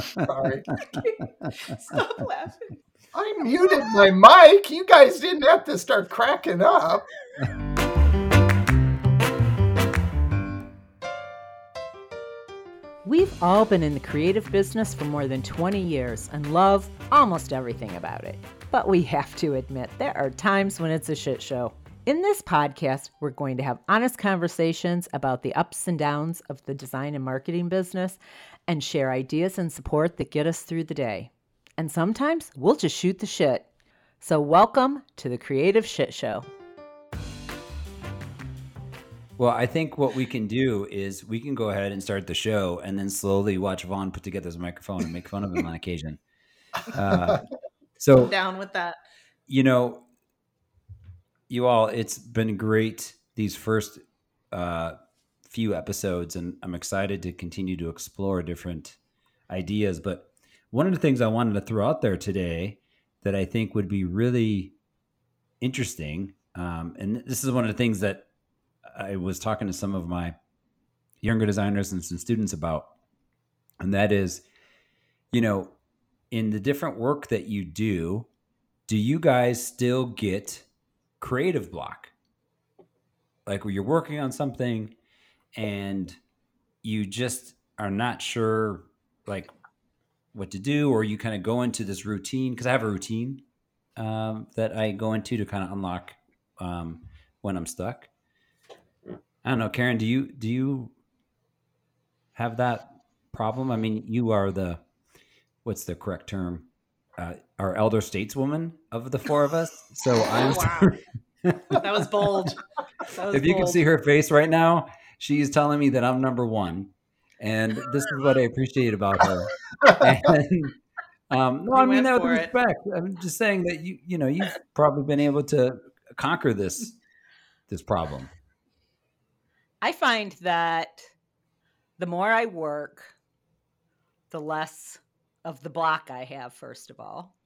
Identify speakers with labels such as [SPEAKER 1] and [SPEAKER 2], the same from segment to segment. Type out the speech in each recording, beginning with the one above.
[SPEAKER 1] Sorry.
[SPEAKER 2] Stop laughing.
[SPEAKER 1] I muted my mic. You guys didn't have to start cracking up.
[SPEAKER 2] We've all been in the creative business for more than 20 years and love almost everything about it. But we have to admit, there are times when it's a shit show. In this podcast, we're going to have honest conversations about the ups and downs of the design and marketing business and share ideas and support that get us through the day. And sometimes we'll just shoot the shit. So, welcome to the Creative Shit Show.
[SPEAKER 3] Well, I think what we can do is we can go ahead and start the show and then slowly watch Von put together his microphone and make fun of him on occasion. Uh, so,
[SPEAKER 2] down with that.
[SPEAKER 3] You know, you all, it's been great these first uh, few episodes, and I'm excited to continue to explore different ideas. But one of the things I wanted to throw out there today that I think would be really interesting, um, and this is one of the things that I was talking to some of my younger designers and some students about, and that is, you know, in the different work that you do, do you guys still get creative block? Like where you're working on something and you just are not sure like what to do, or you kind of go into this routine because I have a routine um, that I go into to kind of unlock um, when I'm stuck. I don't know, Karen. Do you do you have that problem? I mean, you are the what's the correct term? Uh, our elder stateswoman of the four of us. So I'm.
[SPEAKER 2] wow. that was bold. That was
[SPEAKER 3] if you
[SPEAKER 2] bold.
[SPEAKER 3] can see her face right now, she's telling me that I'm number one, and this is what I appreciate about her. And, um, no, I mean that with
[SPEAKER 2] for it.
[SPEAKER 3] respect. I'm just saying that you you know you've probably been able to conquer this this problem.
[SPEAKER 2] I find that the more I work, the less of the block I have, first of all.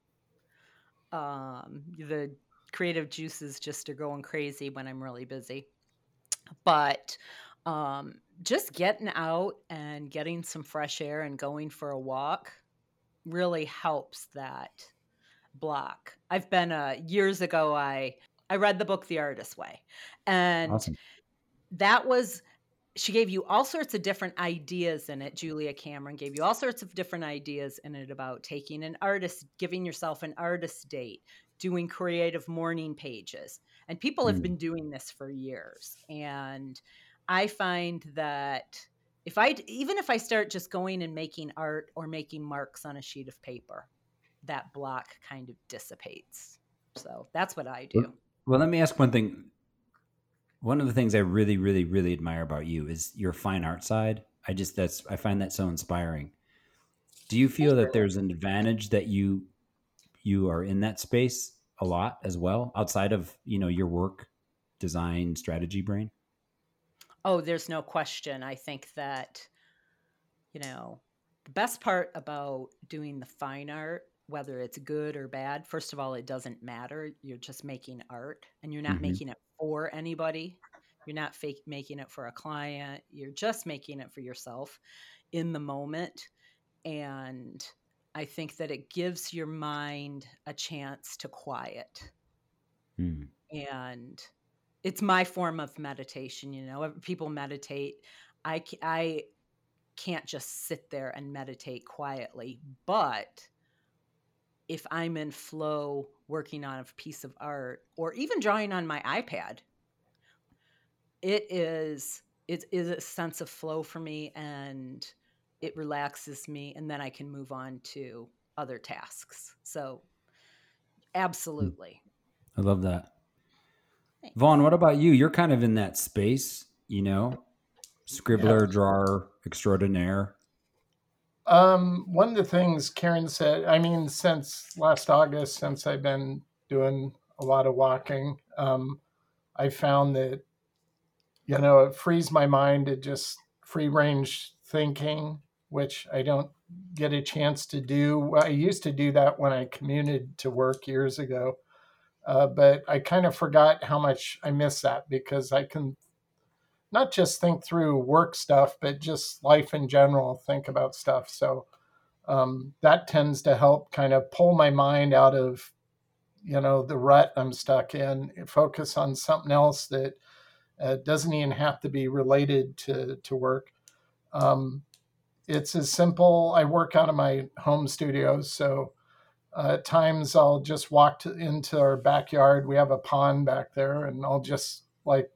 [SPEAKER 2] Um, the creative juices just are going crazy when I'm really busy. But um, just getting out and getting some fresh air and going for a walk really helps that block. I've been uh, years ago. I I read the book The Artist Way, and
[SPEAKER 3] Awesome.
[SPEAKER 2] that was she gave you all sorts of different ideas in it julia cameron gave you all sorts of different ideas in it about taking an artist giving yourself an artist date doing creative morning pages and people have
[SPEAKER 3] Mm.
[SPEAKER 2] been doing this for years and i find that if i even if i start just going and making art or making marks on a sheet of paper that block kind of dissipates so that's what i do
[SPEAKER 3] Well, let me ask one thing. One of the things I really, really, really admire about you is your fine art side. I just that's I find that so inspiring. Do you feel that there's an advantage that you you are in that space a lot as well, outside of you know your work, design, strategy brain?
[SPEAKER 2] Oh, there's no question. I think that, you know, the best part about doing the fine art, whether it's good or bad, first of all, it doesn't matter. You're just making art and you're not
[SPEAKER 3] Mhm.
[SPEAKER 2] making it for anybody. You're not fake making it for a client. You're just making it for yourself in the moment. And I think that it gives your mind a chance to quiet
[SPEAKER 3] Hmm.
[SPEAKER 2] and it's my form of meditation you know people meditate i i can't just sit there and meditate quietly but if i'm in flow working on a piece of art or even drawing on my ipad it is it is a sense of flow for me and it relaxes me and then i can move on to other tasks so absolutely
[SPEAKER 3] I love that.
[SPEAKER 2] Thanks.
[SPEAKER 3] Von, what about you? You're kind of in that space, you know, scribbler, drawer extraordinaire.
[SPEAKER 1] Um, one of the things Karen said, I mean, since last August, since I've been doing a lot of walking, um, I found that, you know, it frees my mind to just free range thinking, which I don't get a chance to do. I used to do that when I commuted to work years ago. Uh, but I kind of forgot how much I miss that because I can not just think through work stuff, but just life in general, think about stuff. So um, that tends to help kind of pull my mind out of, you know, the rut I'm stuck in, focus on something else that uh, doesn't even have to be related to, to work. Um, it's as simple. I work out of my home studio, so uh, at times I'll just walk to, into our backyard. We have a pond back there, and I'll just like,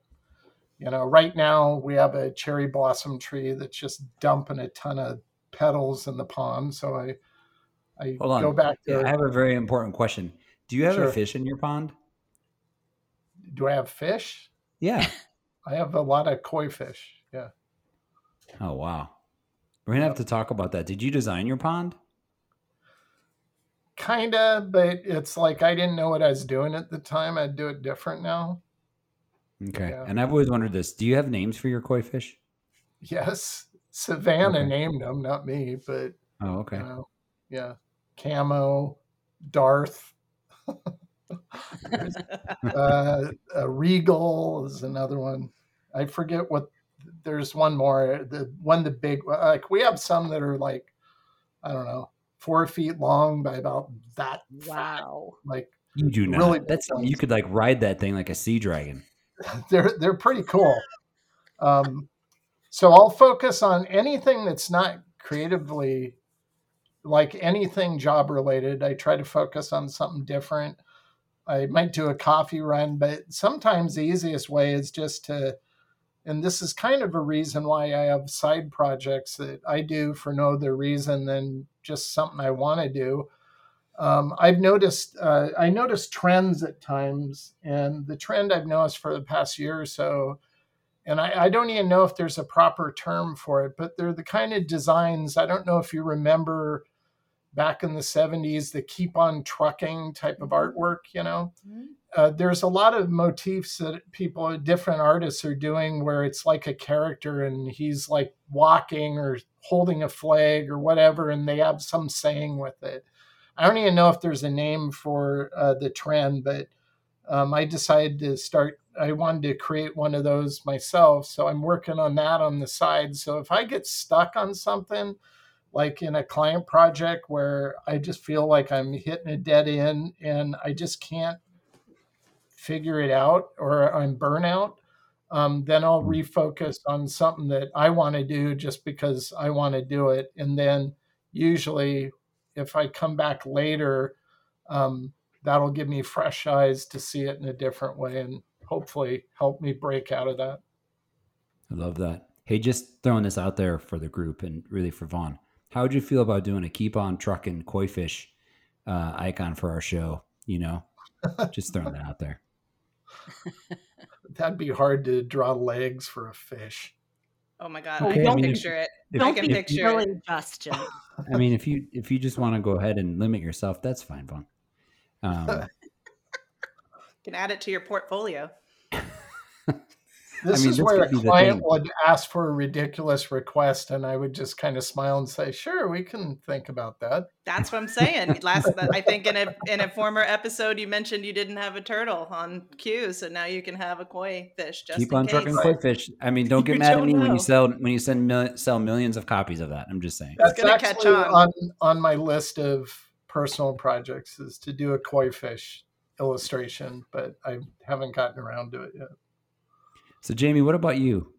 [SPEAKER 1] you know, right now we have a cherry blossom tree that's just dumping a ton of petals in the pond. So I, I
[SPEAKER 3] Hold on.
[SPEAKER 1] go back there.
[SPEAKER 3] I have a very important question. Do you have
[SPEAKER 1] Sure.
[SPEAKER 3] a fish in your pond?
[SPEAKER 1] Do I have fish?
[SPEAKER 3] Yeah.
[SPEAKER 1] I have a lot of koi fish. Yeah.
[SPEAKER 3] Oh wow. We're gonna have to talk about that. Did you design your pond?
[SPEAKER 1] Kinda, but it's like I didn't know what I was doing at the time. I'd do it different now.
[SPEAKER 3] Okay.
[SPEAKER 1] Yeah.
[SPEAKER 3] And I've always wondered this. Do you have names for your koi fish?
[SPEAKER 1] Yes. Savannah
[SPEAKER 3] Okay.
[SPEAKER 1] named them, not me, but
[SPEAKER 3] Oh, okay.
[SPEAKER 1] you know, yeah. Camo, Darth, uh, a Regal is another one. I forget what. There's one more. The one the big like we have some that are like, I don't know, four feet long by about that. fat.
[SPEAKER 2] wow.
[SPEAKER 1] Like
[SPEAKER 3] You do not.
[SPEAKER 1] Really
[SPEAKER 3] That's
[SPEAKER 1] ones.
[SPEAKER 3] you could like ride that thing like a sea dragon.
[SPEAKER 1] they're they're pretty cool. Um, so I'll focus on anything that's not creatively like anything job related. I try to focus on something different. I might do a coffee run, but sometimes the easiest way is just to and this is kind of a reason why I have side projects that I do for no other reason than just something I want to do. Um, I've noticed uh, I notice trends at times, and the trend I've noticed for the past year or so, and I, I don't even know if there's a proper term for it, but they're the kind of designs. I don't know if you remember back in the 70s the keep on trucking type of artwork, you know uh, there's a lot of motifs that people, different artists are doing where it's like a character and he's like walking or holding a flag or whatever, and they have some saying with it. I don't even know if there's a name for uh, the trend, but um, I decided to start. I wanted to create one of those myself, so I'm working on that on the side. So if I get stuck on something, like in a client project where I just feel like I'm hitting a dead end and I just can't figure it out or I'm burnout, um, then I'll refocus on something that I want to do just because I want to do it. And then usually, if I come back later, um, that'll give me fresh eyes to see it in a different way and hopefully help me break out of that.
[SPEAKER 3] I love that. Hey, just throwing this out there for the group and really for Von. How would you feel about doing a keep on trucking koi fish uh, icon for our show? You know, just throwing that out there.
[SPEAKER 1] That'd be hard to draw legs for a fish.
[SPEAKER 4] Oh my god,
[SPEAKER 3] Okay,
[SPEAKER 4] I can
[SPEAKER 3] I mean, if-
[SPEAKER 4] picture it.
[SPEAKER 3] If,
[SPEAKER 4] I
[SPEAKER 2] Don't
[SPEAKER 4] can
[SPEAKER 2] be
[SPEAKER 3] if,
[SPEAKER 4] picture it.
[SPEAKER 2] Justin.
[SPEAKER 3] I mean, if you if you just want to go ahead and limit yourself, that's fine, Von. Um,
[SPEAKER 4] can add it to your portfolio.
[SPEAKER 1] This
[SPEAKER 3] mean,
[SPEAKER 1] is
[SPEAKER 3] this
[SPEAKER 1] where a client would ask for a ridiculous request, and I would just kind of smile and say, "Sure, we can think about that."
[SPEAKER 4] That's what I'm saying. Last, I think in a in a former episode, you mentioned you didn't have a turtle on cue, so now you can have a koi fish. Just
[SPEAKER 3] keep
[SPEAKER 4] in
[SPEAKER 3] on
[SPEAKER 4] case.
[SPEAKER 3] trucking koi fish. I mean, don't get
[SPEAKER 4] You
[SPEAKER 3] mad at
[SPEAKER 4] don't
[SPEAKER 3] me when you sell when you send mil- sell millions of copies of that. I'm just saying.
[SPEAKER 4] That's
[SPEAKER 1] That's
[SPEAKER 4] gonna catch on.
[SPEAKER 1] on on my list of personal projects is to do a koi fish illustration, but I haven't gotten around to it yet.
[SPEAKER 3] So, Jamie, what about you?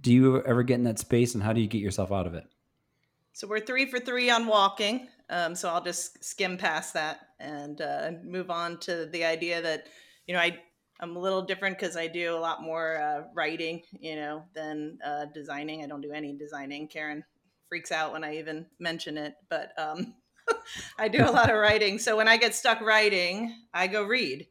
[SPEAKER 3] Do you ever get in that space, and how do you get yourself out of it?
[SPEAKER 4] So we're three for three on walking. Um, so I'll just skim past that and uh, move on to the idea that, you know, I I'm a little different because I do a lot more uh, writing, you know, than uh, designing. I don't do any designing. Karen freaks out when I even mention it, but um, I do a lot of writing. So when I get stuck writing, I go read,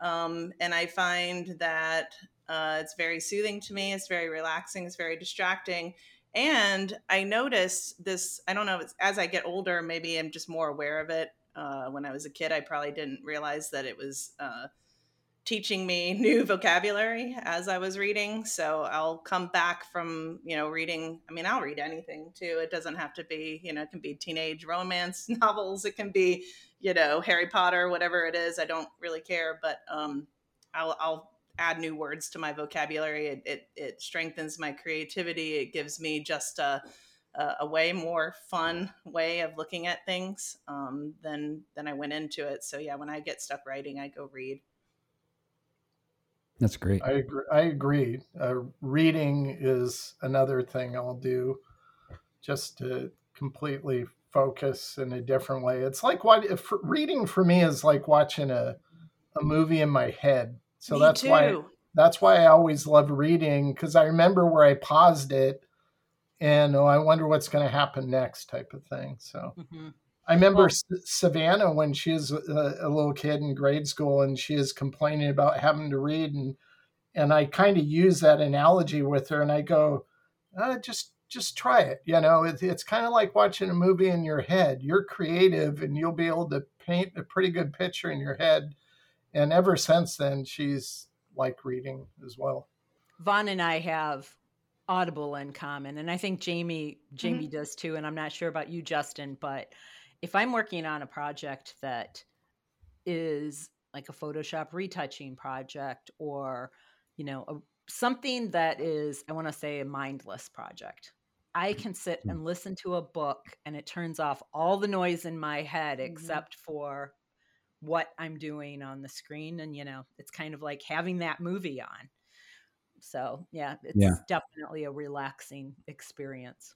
[SPEAKER 4] um, and I find that uh, it's very soothing to me. It's very relaxing. It's very distracting. And I notice this, I don't know, as I get older, maybe I'm just more aware of it. Uh, when I was a kid, I probably didn't realize that it was uh, teaching me new vocabulary as I was reading. So I'll come back from, you know, reading. I mean, I'll read anything too. It doesn't have to be, you know, it can be teenage romance novels. It can be, you know, Harry Potter, whatever it is. I don't really care. But um, I'll, I'll add new words to my vocabulary. It it, it strengthens my creativity. It gives me just a a, a way more fun way of looking at things um, than than I went into it. So yeah, when I get stuck writing, I go read.
[SPEAKER 3] That's great.
[SPEAKER 1] I agree. I agree. Uh, reading is another thing I'll do just to completely focus in a different way. It's like what if reading for me is like watching a a movie in my head. So
[SPEAKER 4] Me
[SPEAKER 1] that's
[SPEAKER 4] too.
[SPEAKER 1] why that's why I always love reading because I remember where I paused it and oh, I wonder what's going to happen next type of thing. So
[SPEAKER 2] Mhm.
[SPEAKER 1] I remember
[SPEAKER 2] Well-
[SPEAKER 1] S- Savannah when she was a, a little kid in grade school and she is complaining about having to read and and I kind of use that analogy with her and I go, uh, just just try it. You know, it, it's kind of like watching a movie in your head. You're creative and you'll be able to paint a pretty good picture in your head. And ever since then, she's like reading as well.
[SPEAKER 2] Von and I have Audible in common, and I think Jamie Jamie does too. And I'm not sure about you, Justin, but if I'm working on a project that is like a Photoshop retouching project, or you know, a, something that is, I want to say, a mindless project. I can sit
[SPEAKER 3] Mm.
[SPEAKER 2] and listen to a book and it turns off all the noise in my head
[SPEAKER 4] Mhm.
[SPEAKER 2] except for what I'm doing on the screen. And, you know, it's kind of like having that movie on. So, yeah, it's
[SPEAKER 3] Yeah.
[SPEAKER 2] definitely a relaxing experience.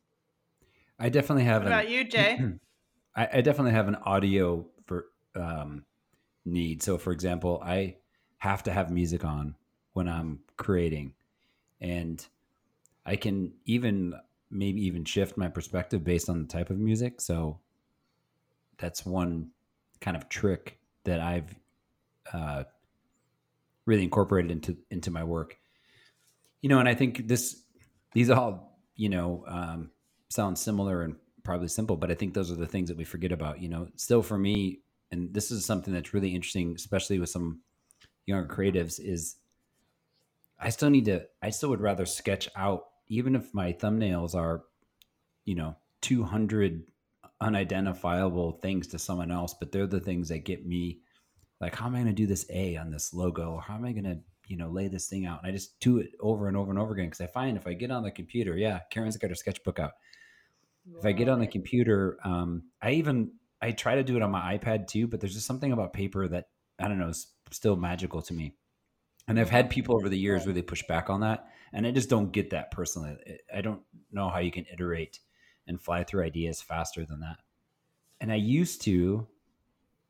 [SPEAKER 3] I definitely have
[SPEAKER 4] What
[SPEAKER 3] an,
[SPEAKER 4] about you, Jay?
[SPEAKER 3] I, I definitely have an audio for um, need. So, for example, I have to have music on when I'm creating, and I can even maybe even shift my perspective based on the type of music. So, that's one kind of trick that I've uh, really incorporated into into my work. You know, and I think this these all you know um, sound similar and probably simple, but I think those are the things that we forget about. You know, still for me, and this is something that's really interesting, especially with some younger creatives, is I still need to. I still would rather sketch out, even if my thumbnails are, you know, two hundred unidentifiable things to someone else, but they're the things that get me. Like, how am I going to do this A on this logo? Or how am I going to, you know, lay this thing out? And I just do it over and over and over again because I find if I get on the computer, yeah, Karen's got her sketchbook out if I get on the computer, um, I even I try to do it on my iPad too, but there's just something about paper that I don't know is still magical to me. And I've had people over the years really push back on that, and I just don't get that personally. I don't know how you can iterate and fly through ideas faster than that. And I used to.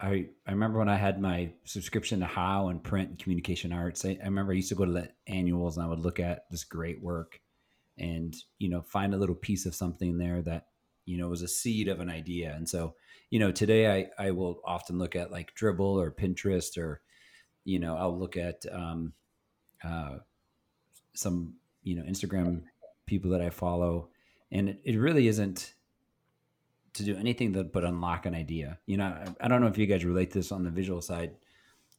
[SPEAKER 3] I, I remember when I had my subscription to How and Print and Communication Arts. I, I remember I used to go to the annuals and I would look at this great work and you know find a little piece of something there that you know was a seed of an idea and so you know today i i will often look at like Dribbble or pinterest or you know i'll look at um uh some you know instagram people that i follow and it, it really isn't to do anything that but unlock an idea you know I, I don't know if you guys relate this on the visual side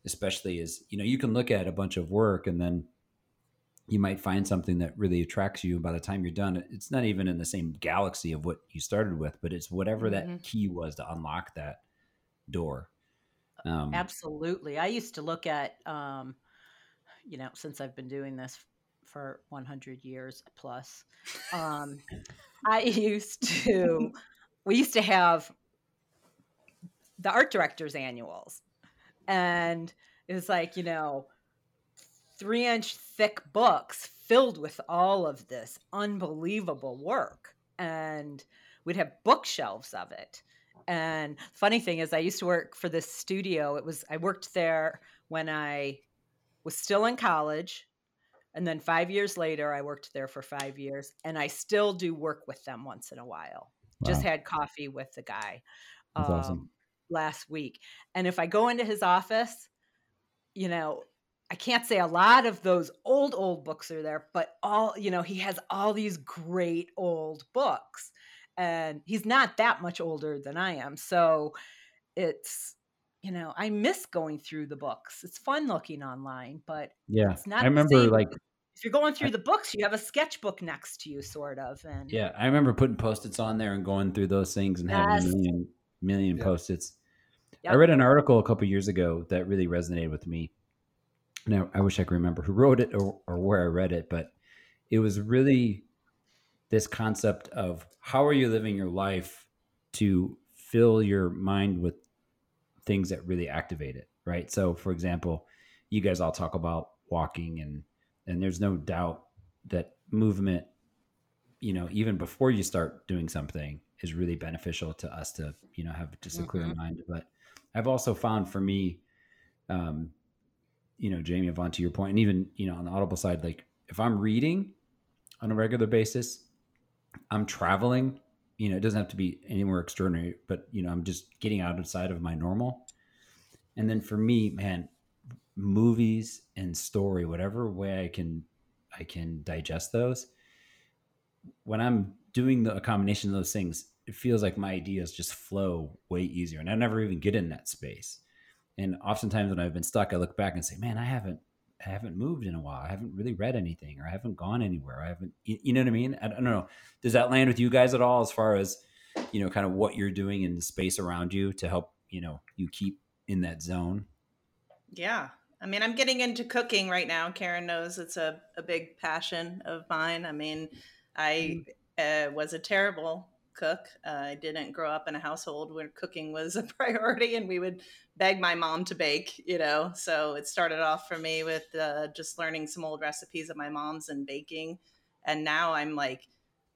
[SPEAKER 3] especially is you know you can look at a bunch of work and then you might find something that really attracts you. And by the time you're done, it's not even in the same galaxy of what you started with, but it's whatever that key was to unlock that door. Um,
[SPEAKER 2] Absolutely. I used to look at, um, you know, since I've been doing this for 100 years plus, um, I used to, we used to have the art directors annuals. And it was like, you know, three inch thick books filled with all of this unbelievable work. And we'd have bookshelves of it. And funny thing is, I used to work for this studio. It was I worked there when I was still in college, and then five years later, I worked there for five years, and I still do work with them once in a while. Just had coffee with the guy um,
[SPEAKER 3] awesome.
[SPEAKER 2] last week, and if I go into his office, you know. I can't say a lot of those old old books are there, but all you know, he has all these great old books and he's not that much older than I am. So it's you know, I miss going through the books. It's fun looking online, but
[SPEAKER 3] yeah.
[SPEAKER 2] it's not
[SPEAKER 3] I remember like,
[SPEAKER 2] if you're going through the books, you have a sketchbook next to you, sort of. And
[SPEAKER 3] yeah, I remember putting post-its on there and going through those things and having a million, million
[SPEAKER 1] Yeah.
[SPEAKER 3] post-its. I read an article a couple years ago that really resonated with me. now I wish I could remember who wrote it or, or where I read it, but it was really this concept of how are you living your life to fill your mind with things that really activate it, right? So, for example, you guys all talk about walking, and and there's no doubt that movement, you know, even before you start doing something, is really beneficial to us to you know have just a clear
[SPEAKER 2] Mhm.
[SPEAKER 3] mind. But I've also found for me, um, you know, Jamie, Yvonne, to your point, and even you know on the Audible side, like if I'm reading on a regular basis, I'm traveling. You know, it doesn't have to be anywhere extraordinary, but you know, I'm just getting outside of my normal. And then for me, man, movies and story, whatever way I can, I can digest those. When I'm doing the, a combination of those things, it feels like my ideas just flow way easier, and I never even get in that space. And oftentimes when I've been stuck, I look back and say, "Man, I haven't I haven't moved in a while. I haven't really read anything, or I haven't gone anywhere. I haven't, you, know what I mean? I, I don't know. Does that land with you guys at all, as far as you know, kind of what you're doing in the space around you to help you know you keep in that zone?
[SPEAKER 4] Yeah. I mean, I'm getting into cooking right now. Karen knows it's a, a big passion of mine. I mean, I uh, was a terrible cook. Uh, I didn't grow up in a household where cooking was a priority, and we would beg my mom to bake, you know. So it started off for me with uh, just learning some old recipes of my mom's and baking. And now I'm like,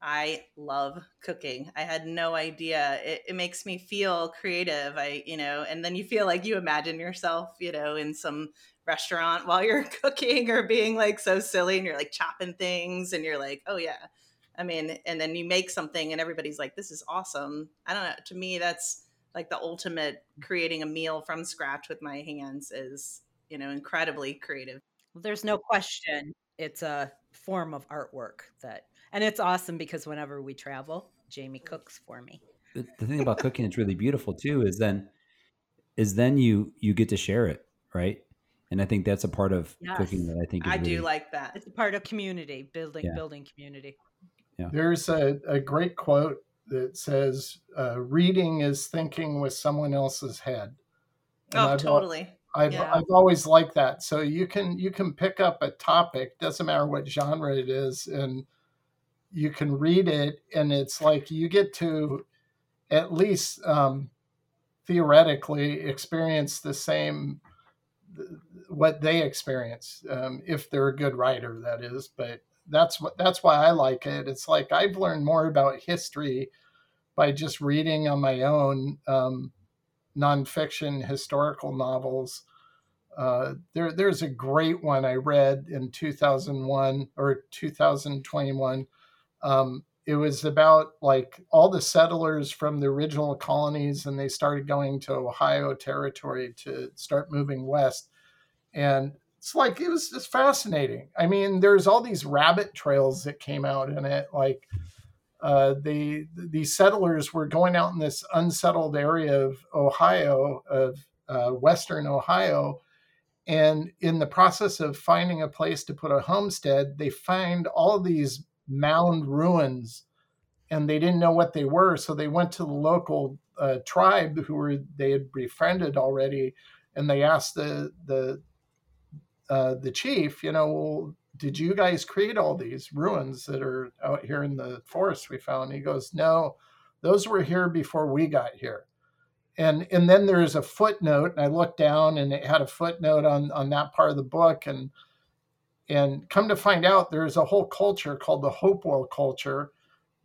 [SPEAKER 4] I love cooking. I had no idea. It, it makes me feel creative. I, you know, and then you feel like you imagine yourself, you know, in some restaurant while you're cooking or being like so silly and you're like chopping things and you're like, oh yeah. I mean, and then you make something and everybody's like, this is awesome. I don't know. To me, that's like the ultimate creating a meal from scratch with my hands is, you know, incredibly creative.
[SPEAKER 2] Well, there's no question it's a form of artwork that and it's awesome because whenever we travel jamie cooks for me
[SPEAKER 3] The, the thing about cooking that's really beautiful too is then is then you you get to share it, right? And I think that's a part of cooking that I think is
[SPEAKER 4] I do like that.
[SPEAKER 2] it's a part of community building
[SPEAKER 3] Yeah.
[SPEAKER 2] building community
[SPEAKER 1] There's a, a great quote that says, uh, "Reading is thinking with someone else's head." And
[SPEAKER 4] Oh,
[SPEAKER 1] I've al-
[SPEAKER 4] totally.
[SPEAKER 1] I've,
[SPEAKER 2] Yeah.
[SPEAKER 1] I've always liked that. So you can you can pick up a topic, doesn't matter what genre it is, and you can read it, and it's like you get to at least um, theoretically experience the same what they experience um, if they're a good writer that is but that's what that's why i like it it's like i've learned more about history by just reading on my own um, nonfiction historical novels uh, there, there's a great one I read in 2001 or 2021. Um, it was about like all the settlers from the original colonies, and they started going to Ohio territory to start moving west. And it's like it was just fascinating. I mean, there's all these rabbit trails that came out in it, like uh, the these settlers were going out in this unsettled area of Ohio, of uh, western Ohio, and in the process of finding a place to put a homestead, they find all these mound ruins, and they didn't know what they were, so they went to the local uh, tribe who were they had befriended already, and they asked the the uh, the chief, you know, well, did you guys create all these ruins that are out here in the forest we found? He goes, no, those were here before we got here. And and then there's a footnote, and I looked down, and it had a footnote on on that part of the book, and and come to find out, there's a whole culture called the Hopewell culture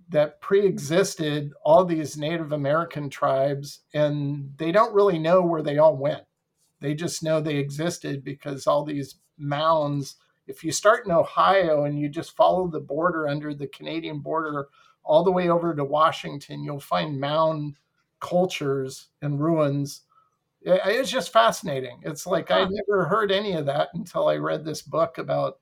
[SPEAKER 1] that pre-existed all these Native American tribes, and they don't really know where they all went. They just know they existed because all these mounds. If you start in Ohio and you just follow the border under the Canadian border all the way over to Washington, you'll find mound cultures and ruins. It's just fascinating. It's like I'd never heard any of that until I read this book about,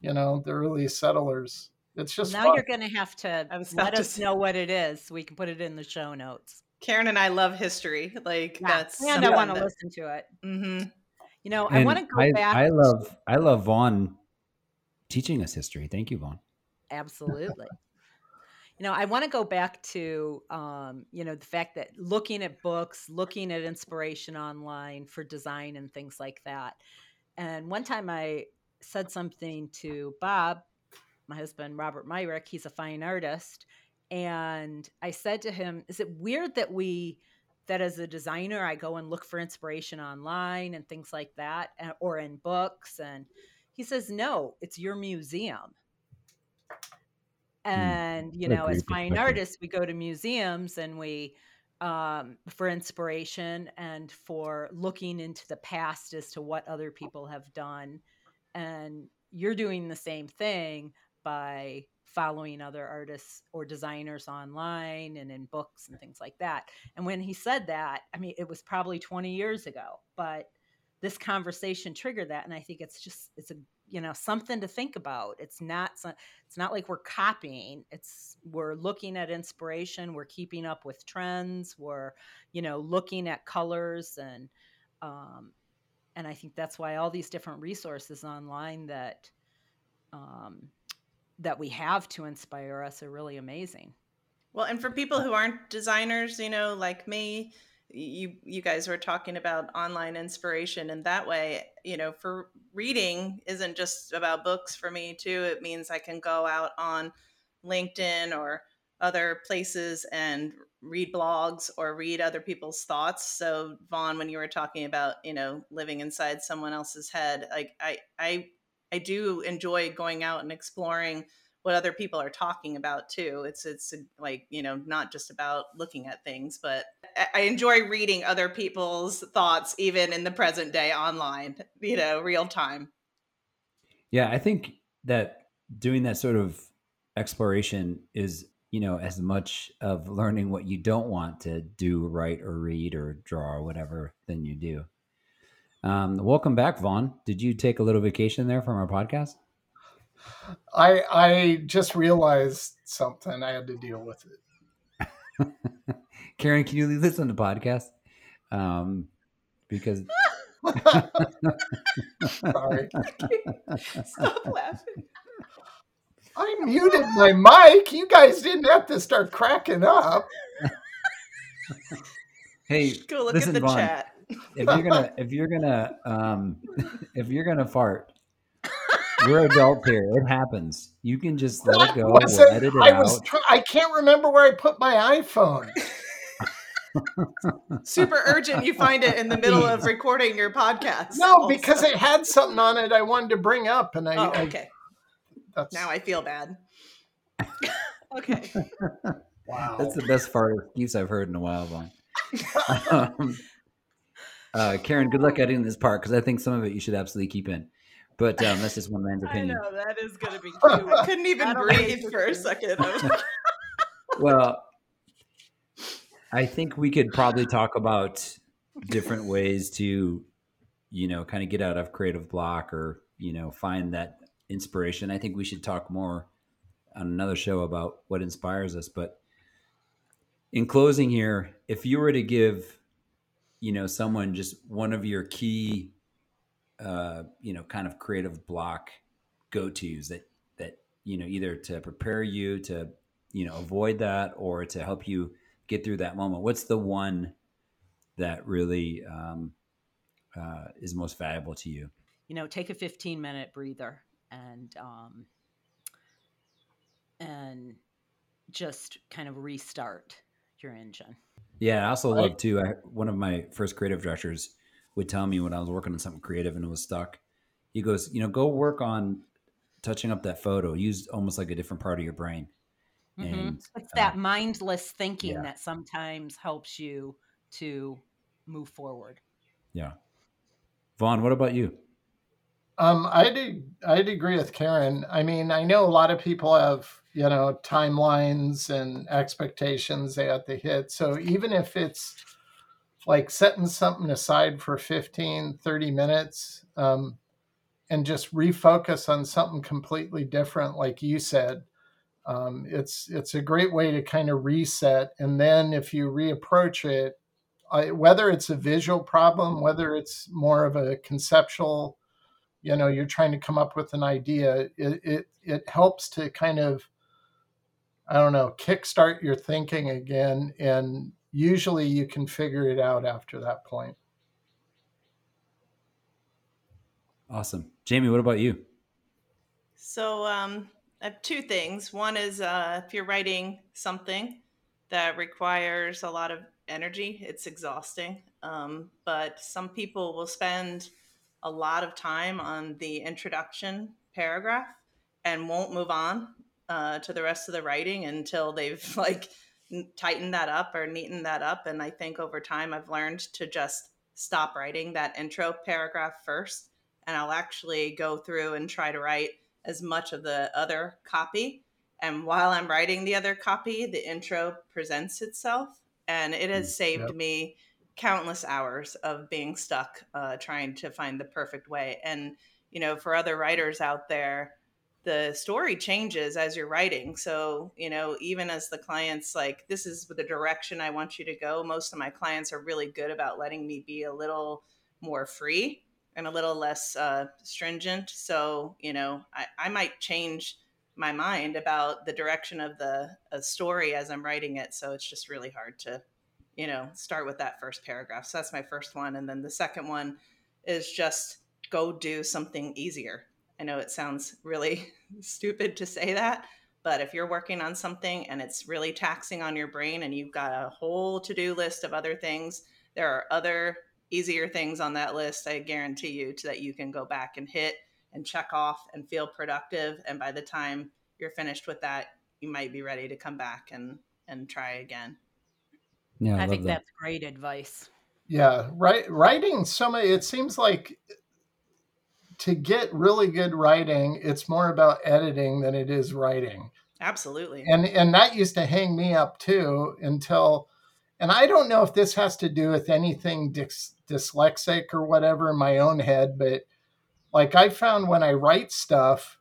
[SPEAKER 1] you know, the early settlers. It's just
[SPEAKER 2] now
[SPEAKER 1] fun.
[SPEAKER 2] you're going to have to
[SPEAKER 4] I was about
[SPEAKER 2] let
[SPEAKER 4] to
[SPEAKER 2] us
[SPEAKER 4] say-
[SPEAKER 2] know what it is so we can put it in the show notes
[SPEAKER 4] Karen and I love history. Like
[SPEAKER 2] Yeah,
[SPEAKER 4] that's
[SPEAKER 2] and i want to listen to it
[SPEAKER 4] Mm-hmm.
[SPEAKER 2] you know i want to go
[SPEAKER 3] I,
[SPEAKER 2] back
[SPEAKER 3] I love I love Von teaching us history. Thank you, Von.
[SPEAKER 2] absolutely you know i want to go back to um, you know the fact that looking at books looking at inspiration online for design and things like that and one time I said something to Bob, my husband, Robert Myrick, he's a fine artist. And I said to him, Is it weird that we, that as a designer, I go and look for inspiration online and things like that, or in books? And he says, No, it's your museum. Hmm. And, you know, as fine artists, we go to museums and we, um, for inspiration and for looking into the past as to what other people have done. And you're doing the same thing by following other artists or designers online and in books and things like that. And when he said that, I mean, it was probably 20 years ago, but this conversation triggered that. And I think it's just, it's a you know something to think about it's not it's not like we're copying it's we're looking at inspiration we're keeping up with trends we're you know looking at colors and um and i think that's why all these different resources online that um that we have to inspire us are really amazing.
[SPEAKER 4] Well and for people who aren't designers you know like me you you guys were talking about online inspiration and that way. You know for reading isn't just about books for me too. It means i can go out on linkedin or other places and read blogs or read other people's thoughts. So Von when you were talking about you know living inside someone else's head like i i i do enjoy going out and exploring what other people are talking about too. It's it's uh, like you know not just about looking at things, but I enjoy reading other people's thoughts even in the present day online. You know, real time.
[SPEAKER 3] Yeah, I think that doing that sort of exploration is you know as much of learning what you don't want to do, write or read or draw or whatever than you do. Um, welcome back, Von. Did you take a little vacation there from our podcast?
[SPEAKER 1] I I just realized something. I had to deal with it.
[SPEAKER 3] Karen, can you listen to the podcast? Um, because
[SPEAKER 1] sorry, stop laughing. I muted my mic. You guys didn't have to start cracking up.
[SPEAKER 3] hey,
[SPEAKER 4] go look listen, at the Von, chat.
[SPEAKER 3] If you're gonna, if you're gonna, um, if you're gonna fart, we're adults here. It happens. You can just let it go. We'll edit it
[SPEAKER 1] I
[SPEAKER 3] was.
[SPEAKER 1] Tr- I can't remember where I put my iPhone.
[SPEAKER 4] Super urgent. You find it in the middle of recording your podcast.
[SPEAKER 1] No, also. because it had something on it I wanted to bring up, and I.
[SPEAKER 4] Oh, okay. I, now I feel bad. okay.
[SPEAKER 3] Wow. That's the best fart excuse I've heard in a while, Von. um, uh, Karen, good luck editing this part because I think some of it you should absolutely keep in. But um, that's just one man's opinion.
[SPEAKER 4] I know that is going to be cute. I couldn't even breathe for a second.
[SPEAKER 3] well, I think we could probably talk about different ways to, you know, kind of get out of creative block or you know find that inspiration. I think we should talk more on another show about what inspires us. But in closing here, if you were to give, you know, someone just one of your key uh, you know, kind of creative block go tos that that you know either to prepare you to you know avoid that or to help you get through that moment? What's the one that really um, uh, is most valuable to you?
[SPEAKER 2] You know, take a 15 minute breather and um, and just kind of restart your engine.
[SPEAKER 3] Yeah, I also love too. I, one of my first creative directors would tell me when I was working on something creative and it was stuck. He goes, you know, go work on touching up that photo. Use almost like a different part of your brain.
[SPEAKER 2] Mm-hmm. And it's uh, that mindless thinking yeah. that sometimes helps you to move forward.
[SPEAKER 3] Yeah. Von, what about you?
[SPEAKER 1] Um, I'd I'd agree with Karen. I mean, I know a lot of people have you know timelines and expectations they have to hit. So even if it's like setting something aside for 15 30 minutes um, and just refocus on something completely different like you said um, it's it's a great way to kind of reset and then if you reapproach it I, whether it's a visual problem whether it's more of a conceptual you know you're trying to come up with an idea it it, it helps to kind of i don't know kickstart your thinking again and usually you can figure it out after that point.
[SPEAKER 3] Awesome. Jamie, what about you?
[SPEAKER 4] So um, I have two things. One is uh, if you're writing something that requires a lot of energy, it's exhausting. Um, but some people will spend a lot of time on the introduction paragraph and won't move on uh, to the rest of the writing until they've like tightened that up or neatened that up. And I think over time I've learned to just stop writing that intro paragraph first, and I'll actually go through and try to write as much of the other copy. And while I'm writing the other copy, the intro presents itself. And it has mm, saved yep. me countless hours of being stuck uh, trying to find the perfect way. And, you know, for other writers out there, the story changes as you're writing. So, you know, even as the clients like, this is the direction I want you to go, most of my clients are really good about letting me be a little more free and a little less uh, stringent. So, you know, I, I might change my mind about the direction of the story as I'm writing it. So it's just really hard to, you know, start with that first paragraph. So that's my first one. And then the second one is just go do something easier. I know it sounds really stupid to say that, but if you're working on something and it's really taxing on your brain and you've got a whole to do list of other things, there are other easier things on that list, I guarantee you, to that you can go back and hit and check off and feel productive. And by the time you're finished with that, you might be ready to come back and and try again.
[SPEAKER 2] Yeah, I, I think that. that's great advice.
[SPEAKER 1] Yeah, right. Writing some. It seems like to get really good writing, it's more about editing than it is writing.
[SPEAKER 4] Absolutely.
[SPEAKER 1] And and that used to hang me up too until and I don't know if this has to do with anything dys, dyslexic or whatever in my own head, but like I found when I write stuff,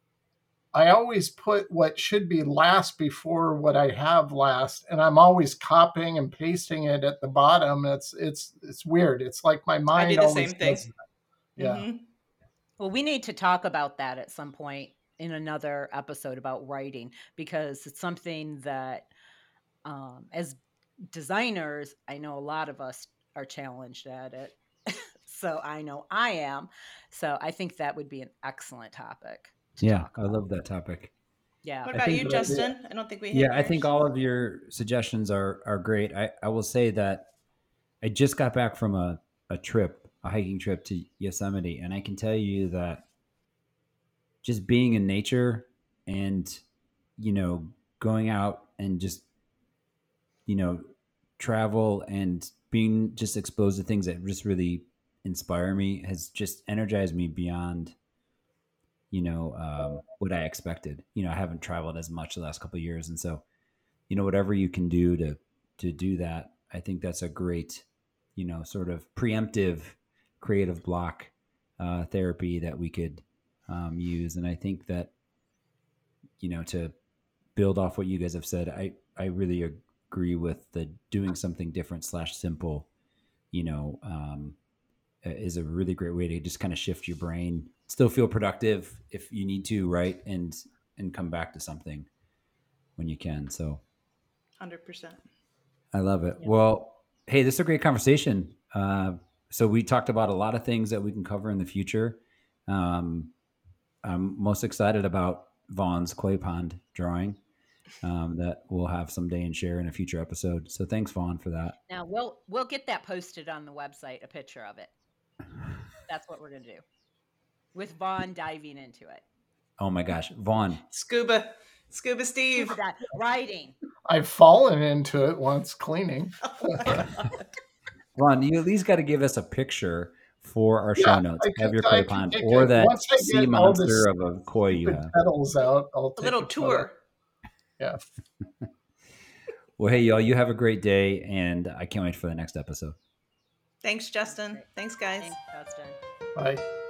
[SPEAKER 1] I always put what should be last before what I have last, and I'm always copying and pasting it at the bottom. It's it's it's weird. It's like my mind. I do the same thing. Yeah. Mm-hmm.
[SPEAKER 2] Well, we need to talk about that at some point in another episode about writing because it's something that, um, as designers, I know a lot of us are challenged at it. so I know I am. So I think that would be an excellent topic.
[SPEAKER 3] To yeah, I love that topic.
[SPEAKER 2] Yeah.
[SPEAKER 4] What about you, Justin? I don't think we.
[SPEAKER 3] Yeah, I think all of your suggestions are are great. I I will say that I just got back from a a trip, a hiking trip to Yosemite, and I can tell you that just being in nature and you know going out and just you know travel and being just exposed to things that just really inspire me has just energized me beyond you know um, what i expected. You know i haven't traveled as much the last couple years and so you know whatever you can do to to do that i think that's a great you know sort of preemptive creative block uh, therapy that we could um, use and i think that you know to build off what you guys have said i i really agree with the doing something different slash simple, you know, um, is a really great way to just kind of shift your brain, still feel productive if you need to, right? And and come back to something when you can. So,
[SPEAKER 4] hundred percent.
[SPEAKER 3] I love it. Yeah. Well, hey, this is a great conversation. Uh, so we talked about a lot of things that we can cover in the future. Um, I'm most excited about Von's clay pond drawing um, that we'll have someday and share in a future episode. So thanks, Von, for that.
[SPEAKER 2] Now we'll we'll get that posted on the website, a picture of it. That's what we're gonna do. With Von diving into it.
[SPEAKER 3] Oh my gosh, Von.
[SPEAKER 4] Scuba. Scuba Steve. Scuba
[SPEAKER 2] writing.
[SPEAKER 1] I've fallen into it once cleaning.
[SPEAKER 3] Oh Von, you at least got to give us a picture for our yeah, show notes. Can, have your koi pond or that sea monster of a koi you have.
[SPEAKER 1] Petals out. I'll
[SPEAKER 4] a little tour.
[SPEAKER 1] Yeah.
[SPEAKER 3] well, hey, y'all, you have a great day, and I can't wait for the next episode.
[SPEAKER 4] Thanks, Justin. Thanks, guys.
[SPEAKER 2] Thanks, Justin.
[SPEAKER 1] Bye.